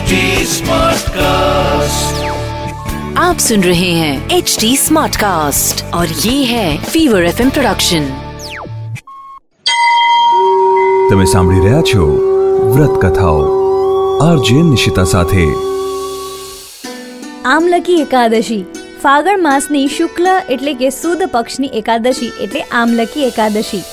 HD Smartcast. आप सुन रहे हैं एच डी स्मार्ट कास्ट और ये है फीवर एफ प्रोडक्शन તમે સાંભળી રહ્યા છો વ્રત કથાઓ આરજે નિશિતા સાથે આમલકી એકાદશી ફાગણ માસની શુક્લ એટલે કે સુદ પક્ષની એકાદશી એટલે આમલકી એકાદશી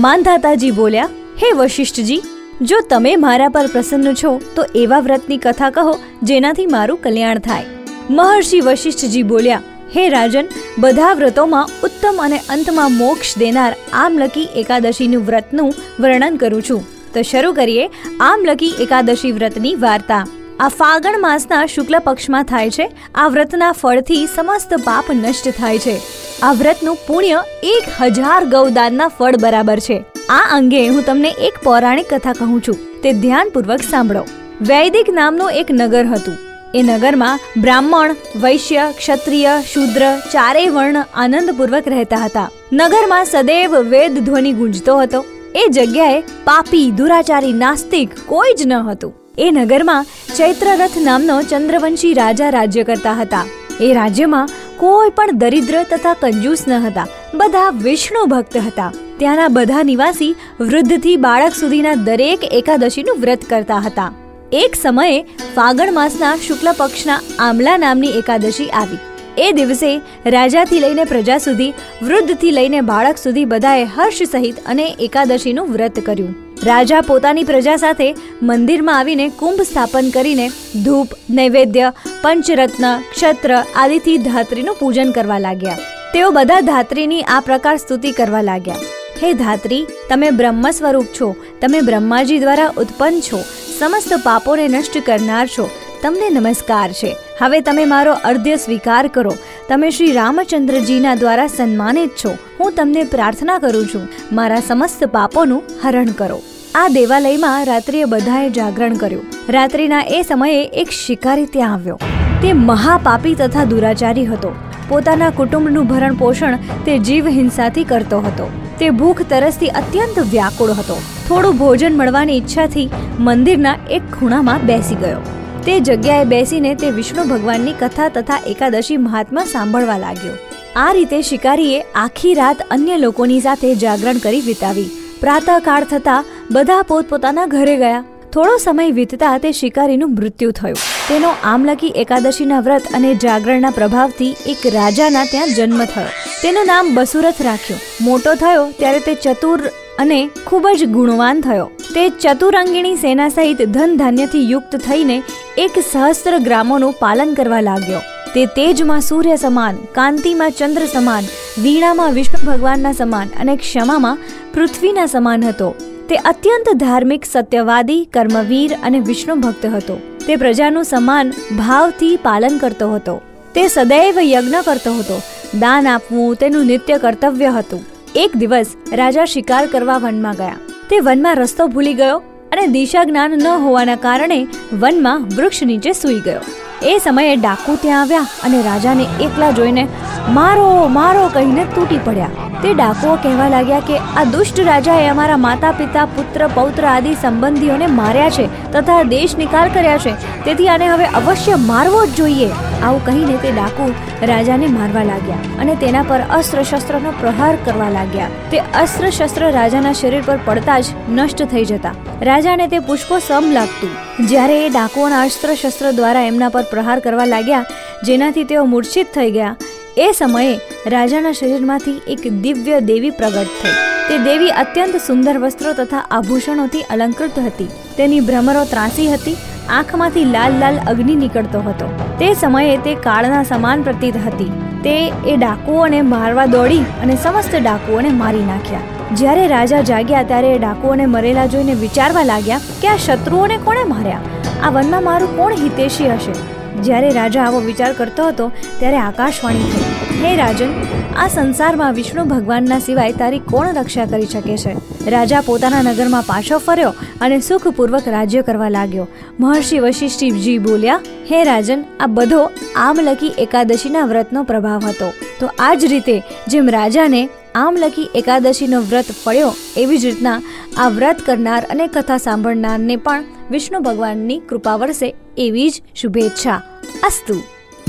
માનધાતાજી બોલ્યા હે વશિષ્ઠજી જો તમે મારા પર પ્રસન્ન છો, તો એવા વ્રતની કથા કહો જેનાથી મારું કલ્યાણ થાય. મહર્ષિ વશિષ્ઠજી બોલ્યા, હે રાજન, બધા વ્રતોમાં ઉત્તમ અને અંતમાં મોક્ષ દેનાર આમલકી એકાદશીનું વ્રતનું વર્ણન કરું છું. તો શરૂ કરીએ આમલકી એકાદશી વ્રતની વાર્તા. આ ફાગણ માસના શુક્લ પક્ષમાં થાય છે. આ વ્રતના ફળથી સમસ્ત પાપ નષ્ટ થાય છે. આ વ્રતનું પુણ્ય એક હજાર ગૌદાનના ફળ બરાબર છે. આ અંગે હું તમને એક પૌરાણિક કથા કહું છું. તે ધ્યાનપૂર્વક સાંભળો. વૈદિક નામનું એક નગર હતું. એ નગરમાં બ્રાહ્મણ, વૈશ્ય, ક્ષત્રિય, શૂદ્ર ચારેય વર્ણ આનંદપૂર્વક રહેતા હતા. નગરમાં સદૈવ વેદ ધ્વનિ ગુંજતો હતો. એ જગ્યાએ પાપી, દુરાચારી, નાસ્તિક કોઈ જ ન હતું. એ નગરમાં ચૈત્રરથ નામનો ચંદ્રવંશી રાજા રાજ્ય કરતા હતા. એ રાજ્યમાં કોઈ પણ દરિદ્ર તથા કંજૂસ ન હતા. બધા વિષ્ણુ ભક્ત હતા. ત્યાંના બધા નિવાસી વૃદ્ધથી બાળક સુધીના દરેક એકાદશીનું વ્રત કરતા હતા. એક સમયે ફાગણ માસના શુક્લ પક્ષના આમલા નામની એકાદશી આવી. એ દિવસે રાજાથી લઈને પ્રજા સુધી, વૃદ્ધથી લઈને બાળક સુધી બધાએ હર્ષ સહિત અને એકાદશીનું વ્રત કર્યું. રાજા પોતાની પ્રજા સાથે મંદિરમાં આવીને કુંભ સ્થાપન કરીને ધૂપ, નૈવેદ્ય, પંચરત્ન, ક્ષત્ર આદિથી ધાત્રીનું પૂજન કરવા લાગ્યા. તેઓ બધા ધાત્રીની આ પ્રકાર સ્તુતિ કરવા લાગ્યા. હે ધાત્રી, તમે બ્રહ્મ સ્વરૂપ છો. તમે બ્રહ્માજી દ્વારા ઉત્પન્ન છો. સમસ્ત પાપોને નષ્ટ કરનાર છો. તમને નમસ્કાર છે. હવે તમે મારો અર્ધ્ય સ્વીકાર કરો. તમે શ્રી રામચંદ્રજીના દ્વારા સન્માનિત છો. હું તમને પ્રાર્થના કરું છું. મારા સમસ્ત પાપોનું હરણ કરો. આ દેવાલયમાં રાત્રિએ બધાએ જાગરણ કર્યું. રાત્રિના એ સમયે એક શિકારી ત્યાં આવ્યો. તે મહાપાપી તથા દુરાચારી હતો. પોતાના કુટુંબનું ભરણ પોષણ તે જીવ હિંસાથી કરતો હતો. તે ભૂખ તરસથી અત્યંત વ્યાકુળ હતો. થોડું ભોજન મળવાની ઈચ્છાથી મંદિરના એક ખૂણામાં બેસી ગયો. તે જગ્યાએ બેસીને તે વિષ્ણુ ભગવાનની કથા તથા એકાદશી મહાત્મા સાંભળવા લાગ્યો. આ રીતે શિકારીએ આખી રાત અન્ય લોકોની સાથે જાગરણ કરી વિતાવી. પ્રાતઃકાળ થતા બધા પોતપોતાના ઘરે ગયા. થોડો સમય વીતતા તે શિકારીનું મૃત્યુ થયું. તેનો આમલકી એકાદશીના વ્રત અને જાગરણના પ્રભાવથી એક રાજાના ત્યાં જન્મ થયો. તેનું નામ બસુરથ રાખ્યું. મોટો થયો ત્યારે તે ચતુર અને ખૂબ જ ગુણવાન થયો. તે ચતુરંગીણી સેના સહિત ધન ધાન્યથી યુક્ત થઈને એક સહસ્ત્ર ગ્રામોનું પાલન કરવા લાગ્યો. તે તેજમાં સૂર્ય સમાન, કાંતિમાં ચંદ્ર સમાન, વીણામાં વિષ્ણુ ભગવાનના સમાન અને ક્ષમામાં પૃથ્વીના સમાન હતો. તે અત્યંત ધાર્મિક, સત્યવાદી, કર્મવીર અને વિષ્ણુ ભક્ત હતો. તે પ્રજાનું સમાન ભાવથી પાલન કરતો હતો. તે સદૈવ યજ્ઞ કરતો હતો. દાન આપવું, તેનું નિત્ય કર્તવ્ય હતું. એક દિવસ રાજા શિકાર કરવા વનમાં ગયા. તે વનમાં રસ્તો ભૂલી ગયો અને દિશા જ્ઞાન ન હોવાના કારણે વનમાં વૃક્ષ નીચે સૂઈ ગયો. એ સમયે ડાકુ ત્યાં આવ્યા અને રાજાને એકલા જોઈને, મારો મારો, કહીને તૂટી પડ્યા. તે ડાકુઓ કહેવા લાગ્યા કે આ દુષ્ટ રાજાએ અમારા માતા, પિતા, પુત્ર, પૌત્ર આદિ સંબંધીઓને માર્યા છે તથા દેશ નિકાલ કર્યા છે. તેથી આને હવે અવશ્ય મારવો જ જોઈએ. આવું કહીને તે ડાકુ રાજાને મારવા લાગ્યા અને તેના પર અસ્ત્ર શસ્ત્રનો પ્રહાર કરવા લાગ્યા. તે અસ્ત્ર શસ્ત્ર રાજાના શરીર પર પડતા જ નષ્ટ થઈ જતા. રાજાને તે પુષ્પો સમ લાગતું. જ્યારે એ ડાકુઓના અસ્ત્ર શસ્ત્ર દ્વારા એમના પર પ્રહાર કરવા લાગ્યા, જેનાથી તેઓ મૂર્છિત થઈ ગયા એ સમયે રાજાના શરીરમાંથી એક દિવ્ય દેવી પ્રગટ થઈ. તે દેવી અત્યંત સુંદર વસ્ત્રો તથા આભૂષણોથી અલંકૃત હતી. તેની ભ્રમરો ત્રાસી હતી, આંખમાંથી લાલ લાલ અગ્નિ નીકળતો હતો. તે સમયે તે કાળના સમાન પ્રતીત હતી. તે એ ડાકુઓને મારવા દોડી અને સમસ્ત ડાકુઓને મારી નાખ્યા. જ્યારે રાજા જાગ્યા ત્યારે એ ડાકુઓને મરેલા જોઈને વિચારવા લાગ્યા કે આ શત્રુઓને કોણે માર્યા? આ વનમાં મારું કોણ હિતેશી હશે? જ્યારે રાજા આવો વિચાર કરતો હતો, ત્યારે આકાશવાણી થઈ, હે રાજન, આ સંસારમાં વિષ્ણુ ભગવાનના સિવાય તારી કોણ રક્ષા કરી શકે છે? રાજા પોતાના નગરમાં પાછો ફર્યો અને સુખપૂર્વક રાજ્ય કરવા લાગ્યો. મહર્ષિ વશિષ્ઠજી બોલ્યા, હે રાજન, આ બધો આમલકી એકાદશીના વ્રતનો પ્રભાવ હતો. તો આ જ રીતે જેમ રાજાને આમલકી એકાદશીનો વ્રત ફળ્યો એવી જ રીતના આ વ્રત કરનાર અને કથા સાંભળનારને પણ વિષ્ણુ ભગવાનની કૃપા વરસે એવી જ શુભેચ્છા. અસ્તુ.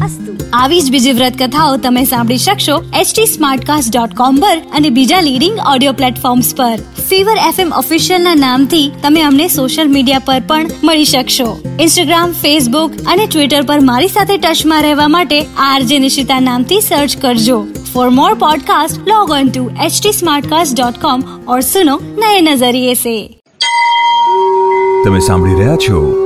અસ્તુ. આવી જ બીજી વ્રત કથાઓ તમે સાંભળી શકશો એચટી સ્માર્ટકાસ્ટ ડોટ કોમ પર અને બીજા લીડિંગ ઓડિયો પ્લેટફોર્મ્સ પર. ફીવર એફએમ ઓફિશિયલ ના નામથી તમે અમને સોશિયલ મીડિયા પર પણ મળી શકશો. ઇન્સ્ટાગ્રામ ફેસબુક અને ટ્વિટર પર મારી સાથે ટચમાં રહેવા માટે આરજે નિશિતા નામથી સર્ચ કરજો. For more podcasts, log on to htsmartcast.com ઓર સુનો નયે નજરિયે સે. તમે સાંભળી રહ્યા છો